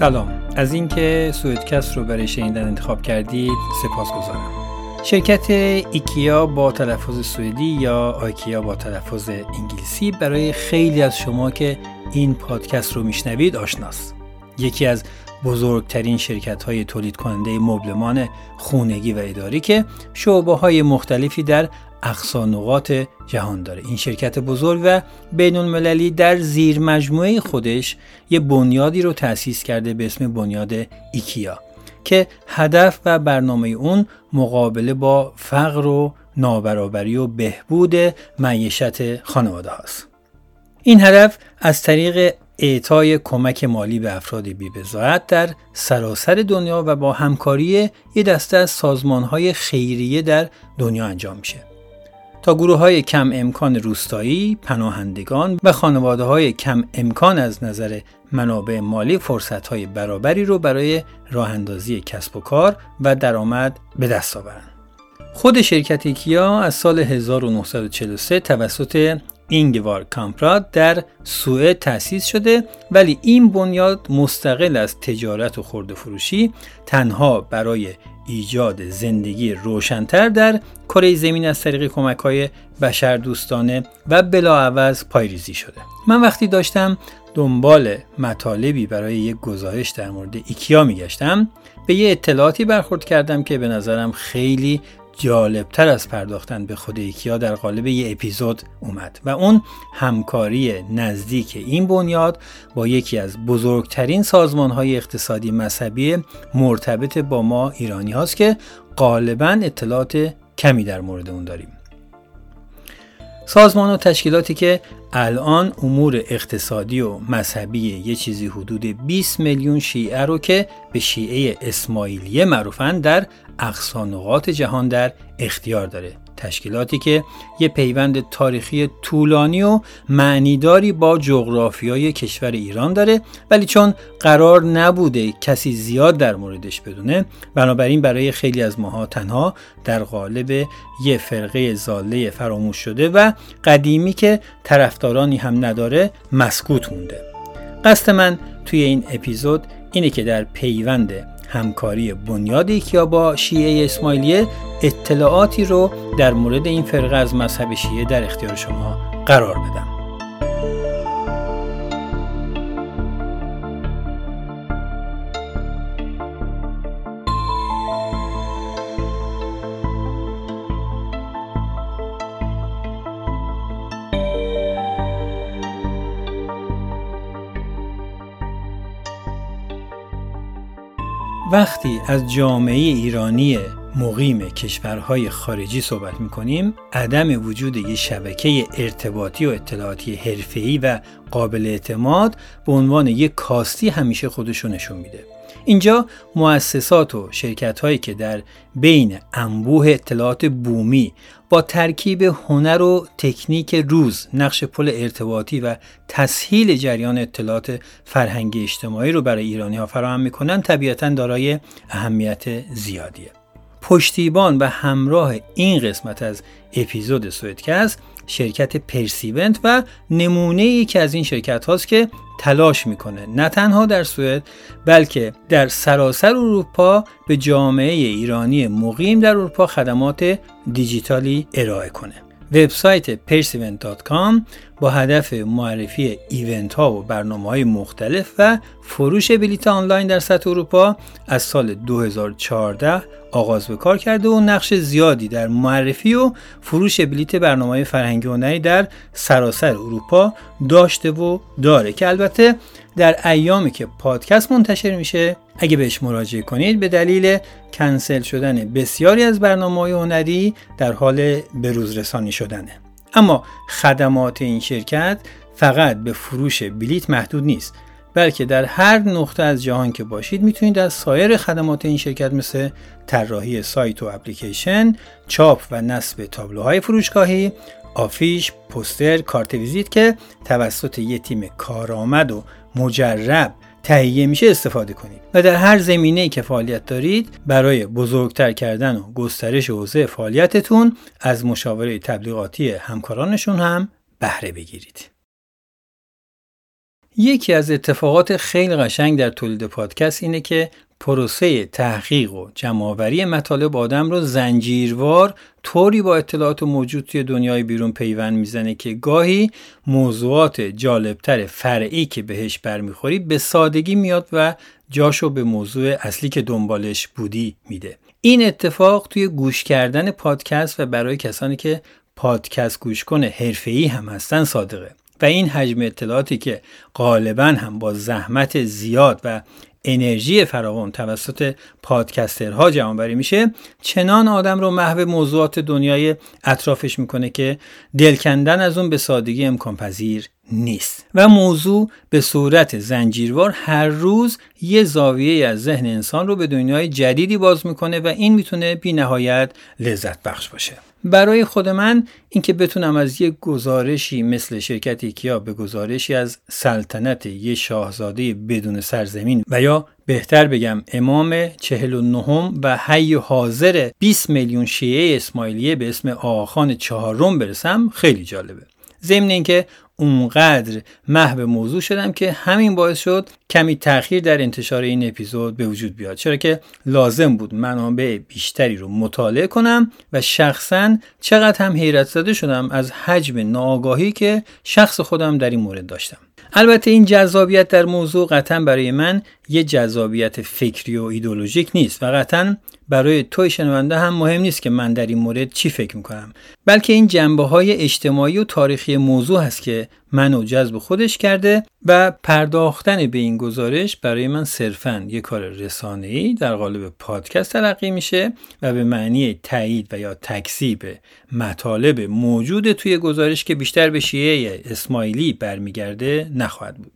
سلام. از اینکه سویدکست رو برای شنیدن انتخاب کردید سپاس گذارم شرکت ایکیا با تلفظ سوئدی یا آیکیا با تلفظ انگلیسی برای خیلی از شما که این پادکست رو میشنوید آشناست. یکی از بزرگترین شرکت های تولید کننده مبلمان خونگی و اداری که شعبه های مختلفی در اقصا جهان داره این شرکت بزرگ و بین المللی در زیر مجموعه خودش یه بنیادی رو تأسیس کرده به اسم بنیاد ایکیا که هدف و برنامه اون مقابله با فقر و نابرابری و بهبود معیشت خانواده هاست. این هدف از طریق اعطای کمک مالی به افراد بیبزاعت در سراسر دنیا و با همکاری یه دسته از سازمان های خیریه در دنیا انجام میشه. تا گروه های کم امکان روستایی، پناهندگان و خانواده های کم امکان از نظر منابع مالی فرصت های برابری رو برای راه اندازی کسب و کار و درآمد به دست آورند. خود شرکت کیا از سال 1943 توسط اینگوار کامپراد در سوئد تأسیس شده ولی این بنیاد مستقل از تجارت و خورده فروشی تنها برای ایجاد زندگی روشنتر در کره زمین از طریق کمک های بشر دوستانه و بلاعوض پایریزی شده. من وقتی داشتم دنبال مطالبی برای یک گزارش در مورد ایکیا میگشتم به یه اطلاعاتی برخورد کردم که به نظرم خیلی جالبتر از پرداختن به خود ایکیا در قالب یه اپیزود اومد و اون همکاری نزدیک این بنیاد با یکی از بزرگترین سازمان های اقتصادی مذهبی مرتبط با ما ایرانی هاست که غالبا اطلاعات کمی در مورد اون داریم. سازمان و تشکیلاتی که الان امور اقتصادی و مذهبی یه چیزی حدود 20 میلیون شیعه رو که به شیعه اسماعیلیه معروفن در اقصانقات جهان در اختیار داره. تشکیلاتی که یه پیوند تاریخی طولانی و معنیداری با جغرافیای کشور ایران داره ولی چون قرار نبوده کسی زیاد در موردش بدونه بنابراین برای خیلی از ماها تنها در قالب یه فرقه زاله فراموش شده و قدیمی که طرفدارانی هم نداره مسکوت مونده. قصد من توی این اپیزود اینه که در پیوند همکاری بنیاد ایکیا با شیعه اسماعیلیه اطلاعاتی رو در مورد این فرقه از مذهب شیعه در اختیار شما قرار بدم. وقتی از جامعه ایرانی مقیم کشورهای خارجی صحبت می‌کنیم عدم وجود یک شبکه ارتباطی و اطلاعاتی حرفه‌ای و قابل اعتماد به عنوان یک کاستی همیشه خودشو نشون میده. اینجا مؤسسات و شرکت هایی که در بین انبوه اطلاعات بومی با ترکیب هنر و تکنیک روز نقش پل ارتباطی و تسهیل جریان اطلاعات فرهنگی اجتماعی رو برای ایرانی ها فراهم می‌کنن طبیعتا دارای اهمیت زیادیه. پشتیبان و همراه این قسمت از اپیزود سویدکست شرکت پرسیونت و نمونه یکی از این شرکت هاست که تلاش می‌کنه نه تنها در سوئد بلکه در سراسر اروپا به جامعه ایرانی مقیم در اروپا خدمات دیجیتالی ارائه کنه. وبسایت persevent.com با هدف معرفی ایونت ها و برنامه های مختلف و فروش بلیت آنلاین در سطح اروپا از سال 2014 آغاز به کار کرده و نقش زیادی در معرفی و فروش بلیت برنامه فرهنگی هنری در سراسر اروپا داشته و داره که البته در ایامی که پادکست منتشر میشه اگه بهش مراجعه کنید به دلیل کنسل شدن بسیاری از برنامه هنری در حال بروز رسانی شدنه. اما خدمات این شرکت فقط به فروش بلیت محدود نیست بلکه در هر نقطه از جهان که باشید می‌تونید از سایر خدمات این شرکت مثل طراحی سایت و اپلیکیشن، چاپ و نصب تابلوهای فروشگاهی، آفیش، پوستر، کارت ویزیت که توسط یک تیم کارآمد و مجرب تهیه میشه استفاده کنید و در هر زمینه که فعالیت دارید برای بزرگتر کردن و گسترش حوزه فعالیتتون از مشاوره تبلیغاتی همکارانشون هم بهره بگیرید. یکی از اتفاقات خیلی قشنگ در تولید پادکست اینه که پروسه تحقیق و جمعآوری مطالب آدم رو زنجیروار طوری با اطلاعات موجود توی دنیای بیرون پیوند می‌زنه که گاهی موضوعات جالبتر فرعی که بهش برمیخوری به سادگی میاد و جاشو به موضوع اصلی که دنبالش بودی میده. این اتفاق توی گوش کردن پادکست و برای کسانی که پادکست گوش کنه حرفه‌ای هم هستن صادقه. و این حجم اطلاعاتی که غالبا هم با زحمت زیاد و انرژی فراوان توسط پادکسترها جمع میشه. چنان آدم رو محو موضوعات دنیای اطرافش می‌کنه که دلکندن از اون به سادگی امکان پذیر نیست. و موضوع به صورت زنجیروار هر روز یه زاویه از ذهن انسان رو به دنیای جدیدی باز می‌کنه و این می‌تونه بی نهایت لذت بخش باشه. برای خود من اینکه بتونم از یک گزارشی مثل شرکت ایکیا به گزارشی از سلطنت یه شاهزاده بدون سرزمین و یا بهتر بگم امام چهل و نهم و حی حاضر 20 میلیون شیعه اسماعیلیه به اسم آخان چهارم برسم خیلی جالبه. ضمن اینکه اونقدر محو موضوع شدم که همین باعث شد کمی تاخیر در انتشار این اپیزود به وجود بیاد. چرا که لازم بود منابع بیشتری رو مطالعه کنم و شخصا چقدر هم حیرت زده شدم از حجم ناآگاهی که شخص خودم در این مورد داشتم. البته این جذابیت در موضوع قطعا برای من یه جذابیت فکری و ایدولوژیک نیست. و قطعا برای توی شنونده هم مهم نیست که من در این مورد چی فکر می‌کنم. بلکه این جنبه های اجتماعی و تاریخی موضوع هست که منو جذب خودش کرده و پرداختن به این گزارش برای من صرفا یک کار رسانه‌ای در قالب پادکست تلقی میشه و به معنی تایید و یا تکذیب مطالب موجود توی گزارش که بیشتر به شیعه اسماعیلی برمیگرده نخواهد بود.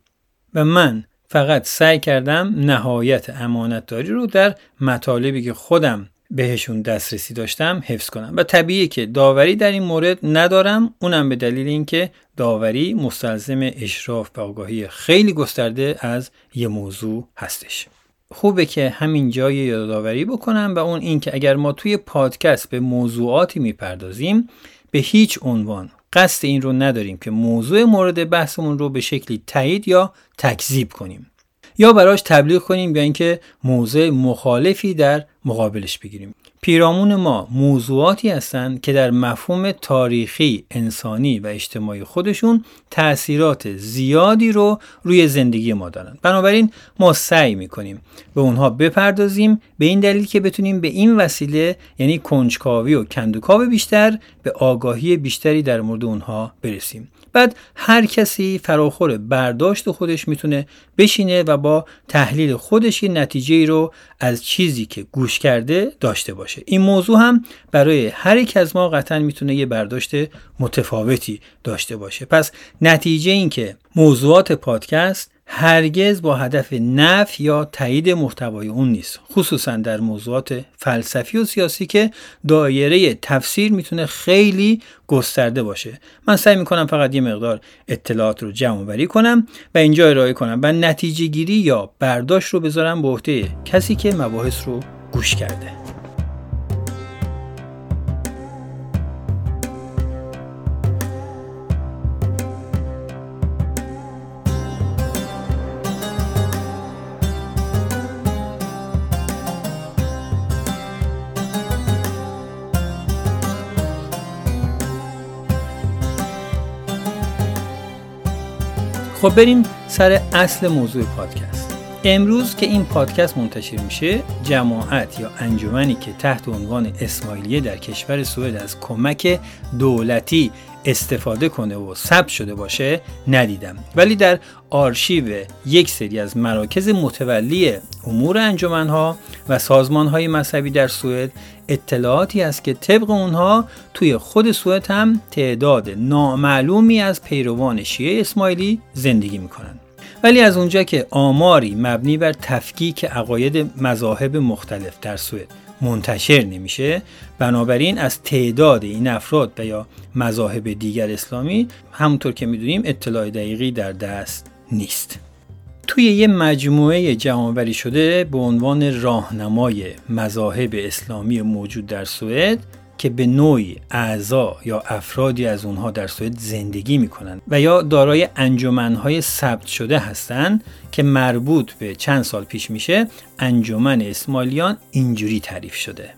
و من فقط سعی کردم نهایت امانتداری رو در مطالبی که خودم بهشون دسترسی داشتم حفظ کنم. و طبیعیه که داوری در این مورد ندارم. اونم به دلیل اینکه داوری مستلزم اشراف و آگاهی خیلی گسترده از یه موضوع هستش. خوبه که همین جای یادآوری بکنم و اون اینکه اگر ما توی پادکست به موضوعاتی می‌پردازیم به هیچ عنوان قصد این رو نداریم که موضوع مورد بحثمون رو به شکلی تایید یا تکذیب کنیم. یا براش تبلیغ کنیم یا اینکه موضع مخالفی در مقابلش بگیریم. پیرامون ما موضوعاتی هستند که در مفهوم تاریخی، انسانی و اجتماعی خودشون تأثیرات زیادی رو روی زندگی ما دارن. بنابراین ما سعی می‌کنیم به اونها بپردازیم به این دلیل که بتونیم به این وسیله یعنی کنجکاوی و کندوکاو بیشتر به آگاهی بیشتری در مورد اونها برسیم. بعد هر کسی فراخور برداشت خودش می‌تونه بشینه و با تحلیل خودش نتیجه رو از چیزی که گوش کرده داشته باشه. این موضوع هم برای هر یک از ما قطعا می‌تونه یه برداشت متفاوتی داشته باشه. پس نتیجه این که موضوعات پادکست هرگز با هدف نف یا تایید محتوای اون نیست. خصوصا در موضوعات فلسفی و سیاسی که دایره تفسیر می‌تونه خیلی گسترده باشه. من سعی می‌کنم فقط یه مقدار اطلاعات رو جمع وری کنم و اینجا ارائه کنم و نتیجه گیری یا برداشت رو بذارم به عهده کسی که مباحث رو گوش کرده. خب بریم سر اصل موضوع پادکست. امروز که این پادکست منتشر میشه جماعت یا انجمنی که تحت عنوان اسماعیلیه در کشور سوئد از کمک دولتی استفاده کنه و ثبت شده باشه ندیدم. ولی در آرشیو یک سری از مراکز متولی امور انجمنها و سازمانهای مذهبی در سوئد اطلاعاتی است که طبق اونها توی خود سوئد هم تعداد نامعلومی از پیروان شیعه اسماعیلی زندگی می‌کنن ولی از اونجا که آماری مبنی بر تفکیک عقاید مذاهب مختلف در سوئد منتشر نمیشه. بنابراین از تعداد این افراد و یا مذاهب دیگر اسلامی همونطور که می‌دونیم اطلاع دقیقی در دست نیست. توی یه مجموعه جمعآوری شده به عنوان راهنمای مذاهب اسلامی موجود در سوئد که به نوعی اعضا یا افرادی از اونها در سوئد زندگی می‌کنند و یا دارای انجمنهای ثبت شده هستند که مربوط به چند سال پیش میشه انجمن اسمالیان اینجوری تعریف شده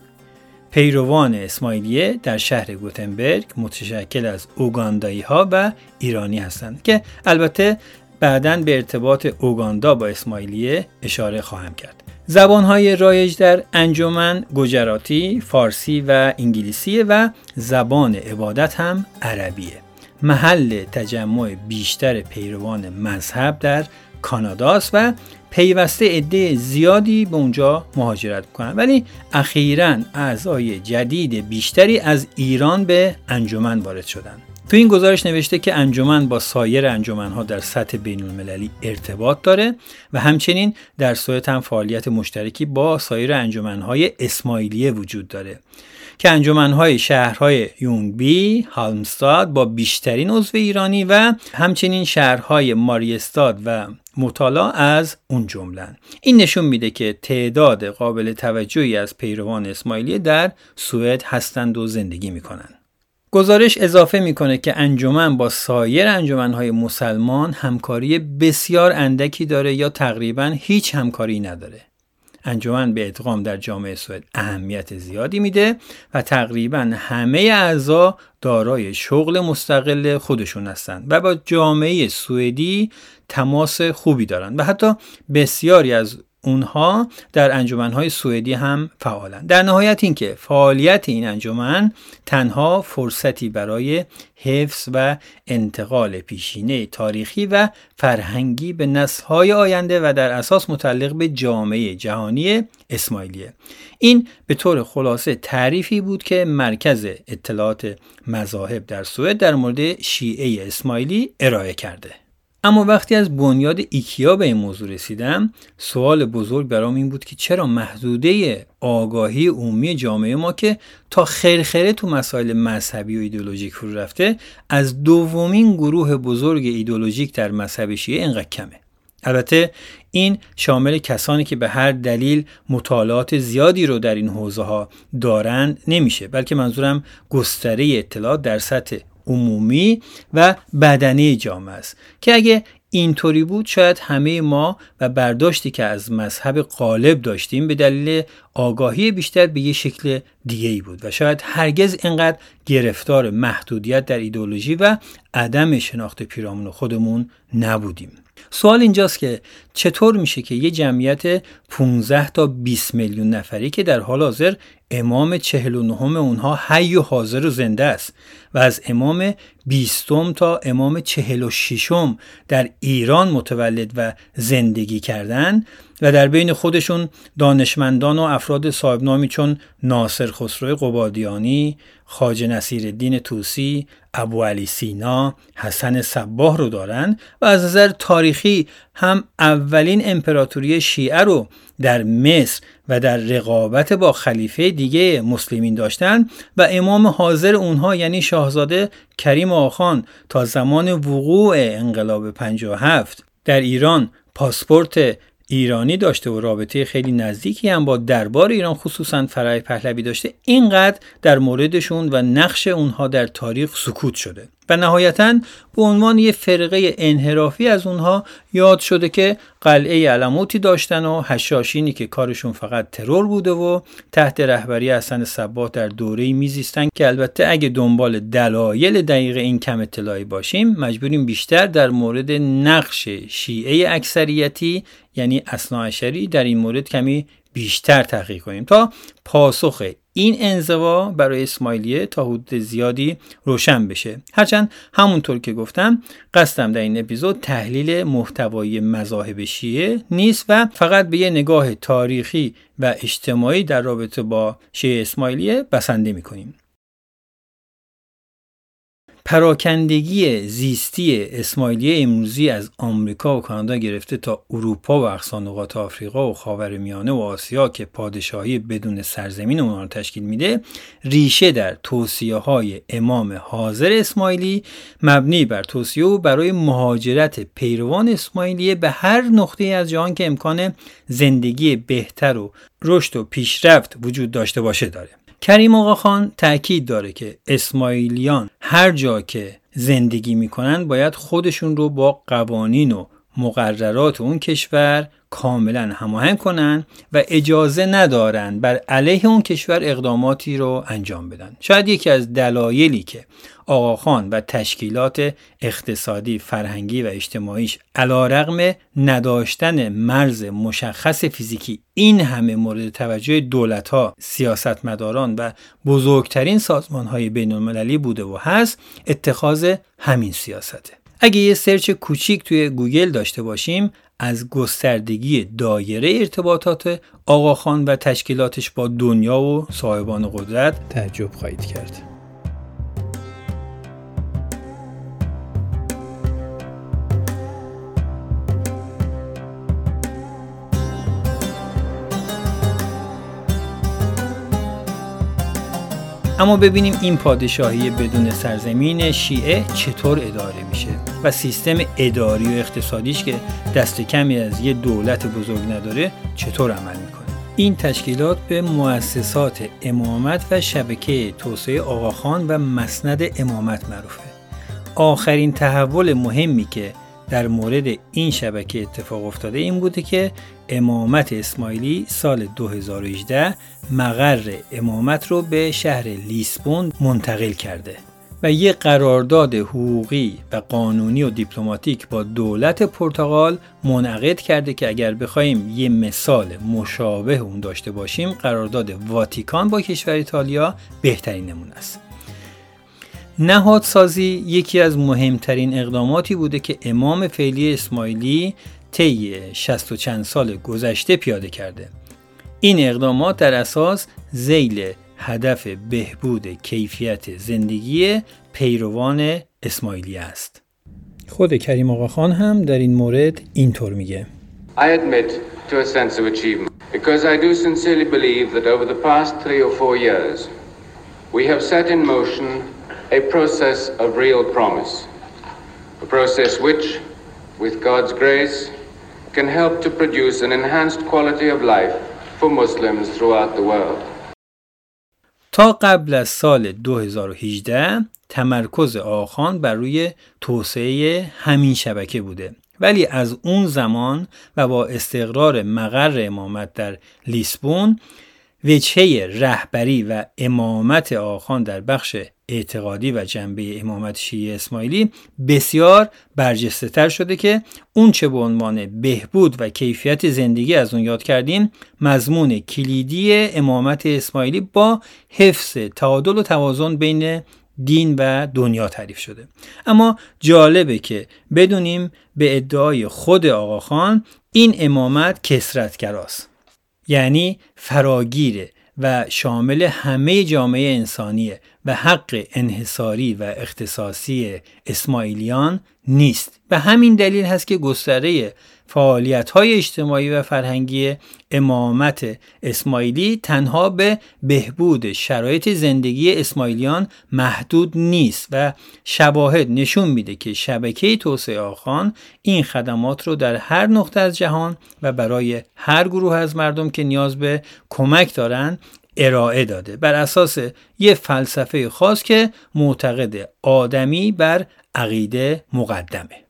پیروان اسماعیلیه در شهر گوتنبرگ متشکل از اوگاندایی ها و ایرانی هستند که البته بعدا به ارتباط اوگاندا با اسماعیلیه اشاره خواهم کرد. زبانهای رایج در انجمن گجراتی، فارسی و انگلیسی و زبان عبادت هم عربیه. محل تجمع بیشتر پیروان مذهب در کاناداست و پیوسته عده زیادی به اونجا مهاجرت کنند ولی اخیرا اعضای جدید بیشتری از ایران به انجمن وارد شدند تو این گزارش نوشته که انجمن با سایر انجمنها در سطح بین المللی ارتباط داره و همچنین در سوئد هم فعالیت مشترکی با سایر انجمنهای اسماعیلیه وجود داره که انجمنهای شهرهای یونگبی، هالمستاد با بیشترین عضو ایرانی و همچنین شهرهای ماریستاد و مطالعه از اون جملن. این نشون میده که تعداد قابل توجهی از پیروان اسماعیلی در سوئد هستند و زندگی می‌کنند. گزارش اضافه می‌کنه که انجمن با سایر انجمنهای مسلمان همکاری بسیار اندکی داره یا تقریبا هیچ همکاری نداره. انجمن به ادغام در جامعه سوئد اهمیت زیادی میده و تقریبا همه اعضا دارای شغل مستقل خودشون هستند و با جامعه سوئدی تماس خوبی دارند و حتی بسیاری از اونها در انجمنهای سوئدی هم فعالن در نهایت اینکه فعالیت این انجمن تنها فرصتی برای حفظ و انتقال پیشینه تاریخی و فرهنگی به نسلهای آینده و در اساس متعلق به جامعه جهانی اسماعیلیه. این به طور خلاصه تعریفی بود که مرکز اطلاعات مذاهب در سوئد در مورد شیعه اسماعیلی ارائه کرده. اما وقتی از بنیاد ایکیا به این موضوع رسیدم سوال بزرگ برام این بود که چرا محدوده آگاهی عمومی جامعه ما که تا خرخره تو مسائل مذهبی و ایدولوژیک فرو رفته از دومین گروه بزرگ ایدولوژیک در مذهب شیعه اینقدر کمه. البته این شامل کسانی که به هر دلیل مطالعات زیادی رو در این حوزه ها دارند نمیشه بلکه منظورم گستره اطلاعات در سطح عمومی و بدنی جامعه است که اگه اینطوری بود شاید همه ما و برداشتی که از مذهب غالب داشتیم به دلیل آگاهی بیشتر به یه شکل دیگه ای بود و شاید هرگز اینقدر گرفتار محدودیت در ایدولوژی و عدم شناخت پیرامون خودمون نبودیم. سوال اینجاست که چطور میشه که یه جمعیت 15 تا 20 میلیون نفری که در حال حاضر امام 49 اونها حی و حاضر و زنده است و از امام 20 تا امام 46 در ایران متولد و زندگی کردن و در بین خودشون دانشمندان و افراد صاحب نامی چون ناصر خسرو قبادیانی، خاج نصیر الدین توسی، ابو علی سینا، حسن صباه رو دارن و از نظر تاریخی هم اولین امپراتوری شیعه رو در مصر و در رقابت با خلیفه دیگه مسلمین داشتن و امام حاضر اونها یعنی شاهزاده کریم آخان تا زمان وقوع انقلاب 57 در ایران پاسپورت ایرانی داشته و رابطه خیلی نزدیکی هم با دربار ایران خصوصا فرای پهلوی داشته اینقدر در موردشون و نقش اونها در تاریخ سکوت شده. و نهایتا به عنوان یه فرقه انحرافی از اونها یاد شده که قلعه علموتی داشتن و هشاشینی که کارشون فقط ترور بوده و تحت رهبری حسن صباه در دوره میزیستن که البته اگه دنبال دلایل دقیق این کم اطلاعی باشیم مجبوریم بیشتر در مورد نقش شیعه اکثریتی یعنی اصناعشری در این مورد کمی بیشتر تحقیق کنیم تا پاسخ این انزوا برای اسماعیلیه تا حدود زیادی روشن بشه. هرچند همونطور که گفتم قصدم در این اپیزود تحلیل محتوای مذاهب شیعه نیست و فقط به یه نگاه تاریخی و اجتماعی در رابطه با شیعه اسماعیلیه بسنده می‌کنیم. پراکندگی زیستی اسماعیلی امروزی از آمریکا و کانادا گرفته تا اروپا و اقصانقاط آفریقا و خاورمیانه و آسیا که پادشاهی بدون سرزمین اونها رو تشکیل میده ریشه در توصیه های امام حاضر اسماعیلی مبنی بر توصیه و برای مهاجرت پیروان اسماعیلی به هر نقطه از جهان که امکان زندگی بهتر و رشد و پیشرفت وجود داشته باشه داره. کریم آقا خان تأکید داره که اسماعیلیان هر جا که زندگی می‌کنن باید خودشون رو با قوانین و مقررات اون کشور کاملا هماهنگ کنن و اجازه ندارن بر علیه اون کشور اقداماتی رو انجام بدن شاید یکی از دلایلی که آقاخان و تشکیلات اقتصادی، فرهنگی و اجتماعیش علی‌رغم نداشتن مرز مشخص فیزیکی این همه مورد توجه دولت ها، سیاستمداران و بزرگترین سازمان های بین المللی بوده و هست اتخاذ همین سیاسته. اگه یه search کوچیک توی گوگل داشته باشیم از گستردگی دایره ارتباطات آقاخان و تشکیلاتش با دنیا و صاحبان قدرت تعجب خواهید کرد. اما ببینیم این پادشاهی بدون سرزمین شیعه چطور اداره میشه و سیستم اداری و اقتصادیش که دست کمی از یه دولت بزرگ نداره چطور عمل می‌کنه. این تشکیلات به مؤسسات امامت و شبکه توسعه آقاخان و مسند امامت معروفه. آخرین تحول مهمی که در مورد این شبکه اتفاق افتاده این بوده که امامت اسماعیلی سال 2018 مقر امامت رو به شهر لیسبون منتقل کرده و یک قرارداد حقوقی و قانونی و دیپلماتیک با دولت پرتغال منعقد کرده که اگر بخوایم یه مثال مشابه اون داشته باشیم قرارداد واتیکان با کشور ایتالیا بهترین نمونه است. نهادسازی یکی از مهمترین اقداماتی بوده که امام فعلی اسماعیلی طی 60 و چند سال گذشته پیاده کرده. این اقدامات در اساس زیل هدف بهبود کیفیت زندگی پیروان اسماعیلی است. خود کریم آقا خان هم در این مورد اینطور میگه. I admit to a sense of achievement because I do sincerely believe that over the past three or four years we have set in motion a process of real promise, a process which, with God's grace, can help to produce an enhanced quality of life for Muslims throughout the world. تا قبل از سال 2018 تمرکز آخان بر روی توسعه همین شبکه بوده ولی از اون زمان و با استقرار مقر امامت در لیسبون وجهه رهبری و امامت آخان در بخش اعتقادی و جنبه امامت شیعه اسماعیلی بسیار برجسته تر شده که اون چه به عنوان بهبود و کیفیت زندگی از اون یاد کردیم مضمون کلیدی امامت اسماعیلی با حفظ تعادل و توازن بین دین و دنیا تعریف شده. اما جالبه که بدونیم به ادعای خود آقاخان این امامت کسرتگراست یعنی فراگیره و شامل همه جامعه انسانیه و حق انحصاری و اختصاصی اسماعیلیان نیست. و همین دلیل هست که گستره فعالیت های اجتماعی و فرهنگی امامت اسماعیلی تنها به بهبود شرایط زندگی اسماعیلیان محدود نیست و شواهد نشون میده که شبکه توسعه آخان این خدمات رو در هر نقطه از جهان و برای هر گروه از مردم که نیاز به کمک دارن ارائه داده. بر اساس یه فلسفه خاص که معتقد آدمی بر عقیده مقدمه.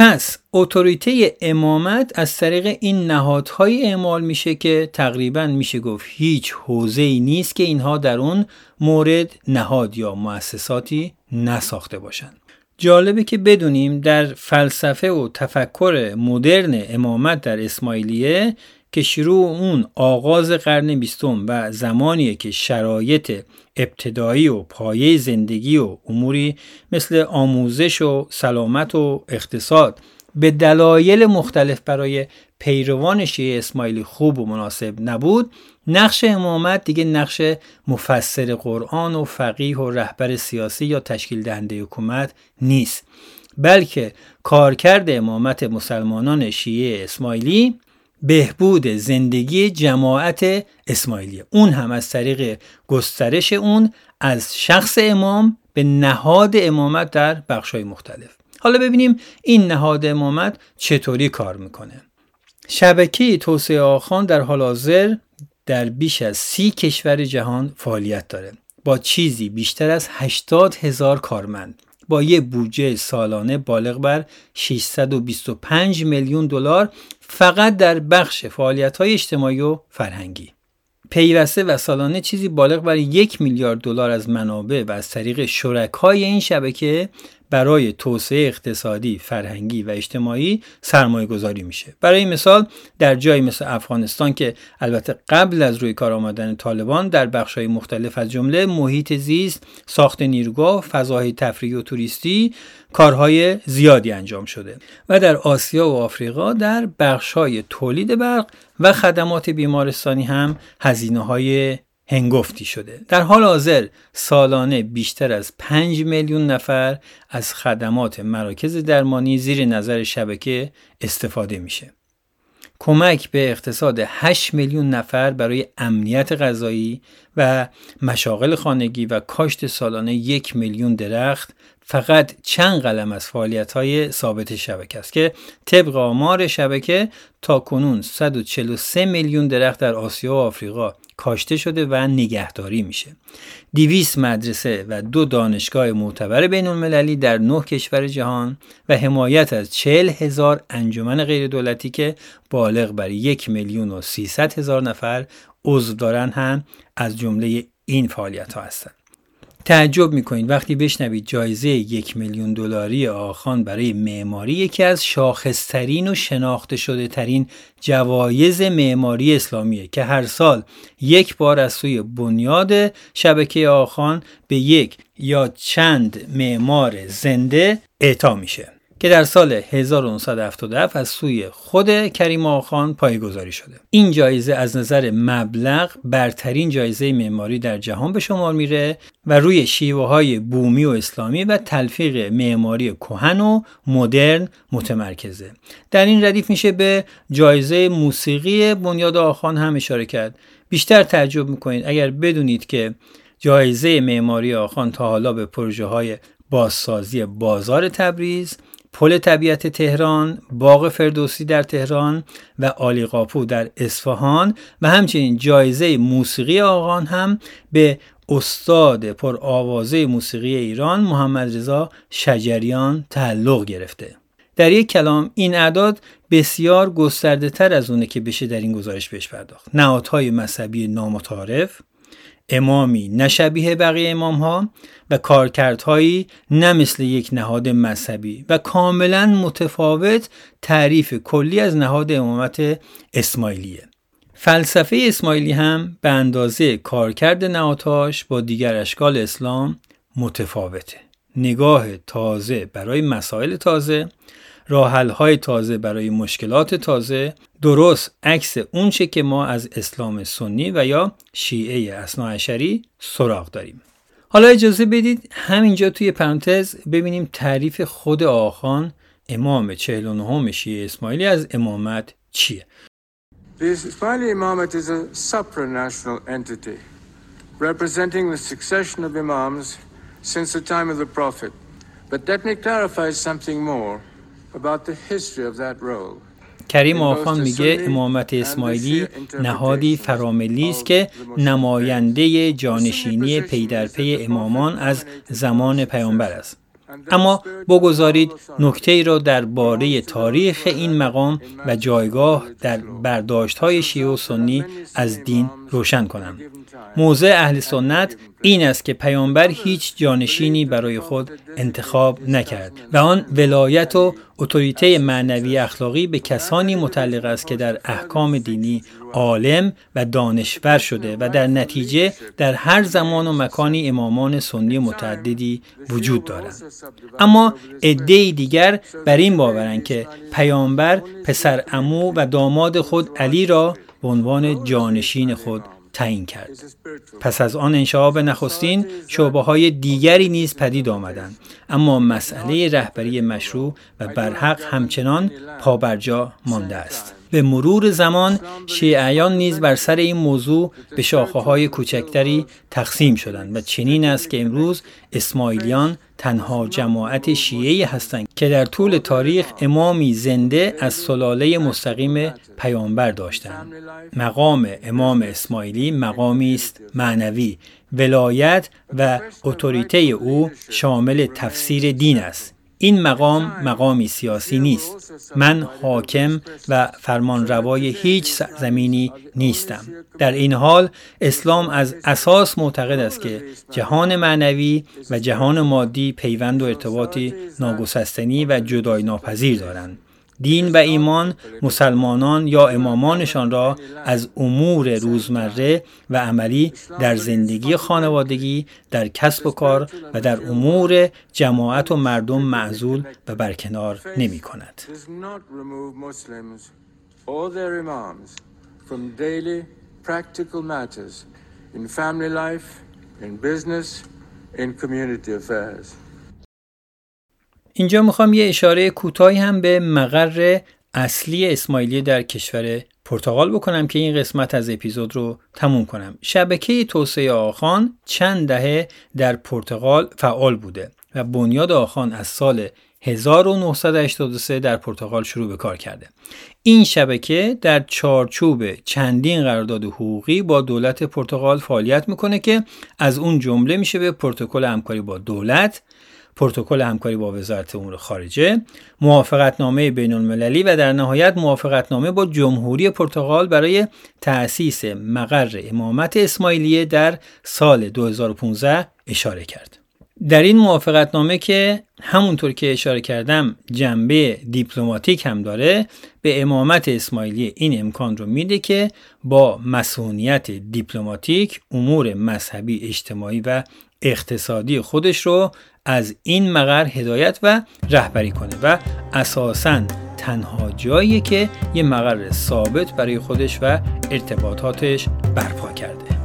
پس اتوریته امامت از طریق این نهادهای اعمال میشه که تقریبا میشه گفت هیچ حوزه ای نیست که اینها در اون مورد نهاد یا مؤسساتی نساخته باشند. جالبه که بدونیم در فلسفه و تفکر مدرن امامت در اسماعیلیه که شروع اون آغاز قرن بیستم و زمانیه که شرایط ابتدایی و پایه زندگی و اموری مثل آموزش و سلامت و اقتصاد به دلایل مختلف برای پیروان شیعه اسماعیلی خوب و مناسب نبود نقش امامت دیگه نقش مفسر قرآن و فقیه و رهبر سیاسی یا تشکیل دهنده حکومت نیست بلکه کارکرد امامت مسلمانان شیعه اسماعیلی بهبود زندگی جماعت اسماعیلیه. اون هم از طریق گسترش اون از شخص امام به نهاد امامت در بخشهای مختلف. حالا ببینیم این نهاد امامت چطوری کار می‌کنه. شبکه توسعه آخان در حال حاضر در بیش از سی کشور جهان فعالیت داره. با چیزی بیشتر از 80 هزار کارمند. با یه بودجه سالانه بالغ بر 625 میلیون دلار فقط در بخش فعالیت های اجتماعی و فرهنگی. پیوسته و سالانه چیزی بالغ بر یک میلیارد دلار از منابع و از طریق شرکای این شبکه برای توسعه اقتصادی، فرهنگی و اجتماعی سرمایه گذاری میشه. برای مثال در جایی مثل افغانستان که البته قبل از روی کار آمدن طالبان در بخشهای مختلف از جمله محیط زیست، ساخت نیروگاه، فضاهای تفریحی و توریستی کارهای زیادی انجام شده و در آسیا و آفریقا در بخشهای تولید برق و خدمات بیمارستانی هم هزینه های هنگفتی شده. در حال حاضر سالانه بیشتر از 5 میلیون نفر از خدمات مراکز درمانی زیر نظر شبکه استفاده میشه. کمک به اقتصاد 8 میلیون نفر برای امنیت غذایی و مشاغل خانگی و کاشت سالانه یک میلیون درخت فقط چند قلم از فعالیت های ثابت شبکه است که طبق آمار شبکه تا کنون 143 میلیون درخت در آسیا و آفریقا کاشته شده و نگهداری میشه 200 مدرسه و دو دانشگاه معتبر بین المللی در نه کشور جهان و حمایت از 40 هزار انجمن غیر دولتی که بالغ بر یک میلیون و 300 هزار نفر عضو دارن هم از جمله این فعالیت ها هستند. تعجب می‌کنید. وقتی بشنوید جایزه یک میلیون دلاری آخان برای معماری یکی از شاخصترین و شناخته شده ترین جوایز معماری اسلامیه که هر سال یک بار از سوی بنیاد شبکه آخان به یک یا چند معمار زنده اعطا میشه. که در سال 1977 از سوی خود کریم آخان پایگذاری شده. این جایزه از نظر مبلغ برترین جایزه معماری در جهان به شمار میره و روی شیوه های بومی و اسلامی و تلفیق معماری کهن و مدرن متمرکزه. در این ردیف میشه به جایزه موسیقی بنیاد آخان هم اشاره کرد. بیشتر تعجب می‌کنید اگر بدونید که جایزه معماری آخان تا حالا به پروژه های بازسازی بازار تبریز پل طبیعت تهران، باغ فردوسی در تهران و آلیقاپو در اصفهان و همچنین جایزه موسیقی آقان هم به استاد پر آوازه موسیقی ایران محمد رضا شجریان تعلق گرفته. در یک کلام این اعداد بسیار گسترده تر از اونه که بشه در این گزارش بهش پرداخت. نهادهای مذهبی نامتعارف، امامی نه شبیه بقیه امام ها و کارکردهایی نه مثل یک نهاد مذهبی و کاملا متفاوت تعریف کلی از نهاد امامت اسماعیلیه. فلسفه اسماعیلی هم به اندازه کارکرد نهادهاش با دیگر اشکال اسلام متفاوته. نگاه تازه برای مسائل تازه راحل های تازه برای مشکلات تازه درست عکس اونچه که ما از اسلام سنی و یا شیعه اصناعشری سراغ داریم. حالا اجازه بدید همینجا توی پرانتز ببینیم تعریف خود آخان امام 49 شیعه اسماعیلی از امامت چیه؟ The Ismaili Imamate is a supranational entity representing the succession of Imams since the time of the Prophet. But let me clarify something more. About the history of that role. کریم آخان میگه امامت اسماعیلی نهادی فراملی است که نماینده جانشینی پی در پی امامان از زمان پیامبر است. اما بگذارید نکته ای را درباره تاریخ این مقام و جایگاه در برداشت های شیعه و سنی از دین روشن کنم. موضع اهل سنت این است که پیامبر هیچ جانشینی برای خود انتخاب نکرد و آن ولایت و اتوریته معنوی اخلاقی به کسانی متعلق است که در احکام دینی عالم و دانشور شده و در نتیجه در هر زمان و مکانی امامان سنی متعددی وجود دارند. اما عده دیگر بر این باورند که پیامبر پسر امو و داماد خود علی را به عنوان جانشین خود تعیین کرد. پس از آن انشعاب نخستین شعبه های دیگری نیز پدید آمدند. اما مسئله رهبری مشروع و برحق همچنان پابرجا مانده است. به مرور زمان شیعیان نیز بر سر این موضوع به شاخه های کوچکتری تقسیم شدند و چنین است که امروز اسماعیلیان تنها جماعت شیعه هستند که در طول تاریخ امامی زنده از سلاله مستقیم پیامبر داشتند. مقام امام اسماعیلی مقامی است معنوی ولایت و اتوریته او شامل تفسیر دین است. این مقام مقامی سیاسی نیست. من حاکم و فرمانروای هیچ زمینی نیستم. در این حال اسلام از اساس معتقد است که جهان معنوی و جهان مادی پیوند و ارتباطی ناگسستنی و جدای ناپذیر دارند. دین و ایمان مسلمانان یا امامانشان را از امور روزمره و عملی در زندگی خانوادگی، در کسب و کار و در امور جماعت و مردم معزول و برکنار نمی کند. اینجا می‌خوام یه اشاره کوتاهی هم به مقر اصلی اسماعیلی در کشور پرتغال بکنم که این قسمت از اپیزود رو تموم کنم. شبکه توسعه آخان چند دهه در پرتغال فعال بوده و بنیاد آخان از سال 1983 در پرتغال شروع به کار کرده. این شبکه در چارچوب چندین قرارداد حقوقی با دولت پرتغال فعالیت می‌کنه که از اون جمله میشه به پروتکل همکاری با دولت پروتکل همکاری با وزارت امور خارجه، موافقتنامه بین المللی و در نهایت موافقتنامه با جمهوری پرتغال برای تأسیس مقر امامت اسماعیلیه در سال 2015 اشاره کرد. در این موافقتنامه که همونطور که اشاره کردم جنبه دیپلماتیک هم داره به امامت اسماعیلی این امکان رو میده که با مسئولیت دیپلماتیک امور مذهبی اجتماعی و اقتصادی خودش رو از این مقر هدایت و رهبری کنه و اساساً تنها جایی که یه مقر ثابت برای خودش و ارتباطاتش برپا کرده.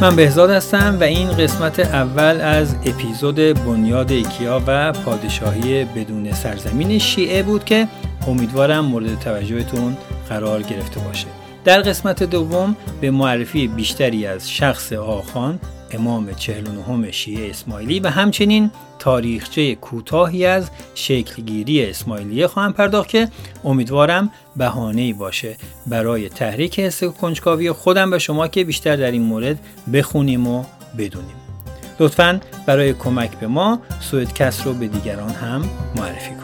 من بهزاد هستم و این قسمت اول از اپیزود بنیاد ایکیا و پادشاهی بدون سرزمین شیعه بود که امیدوارم مورد توجهتون قرار گرفته باشه. در قسمت دوم به معرفی بیشتری از شخص آخان امام 49 شیعه اسماعیلی و همچنین تاریخچه کوتاهی از شکلگیری اسماعیلیه خواهم پرداخت که امیدوارم بهانه‌ای باشه. برای تحریک حس کنجکاوی خودم و شما که بیشتر در این مورد بخونیم و بدونیم. لطفا برای کمک به ما سویدکست رو به دیگران هم معرفی کنید.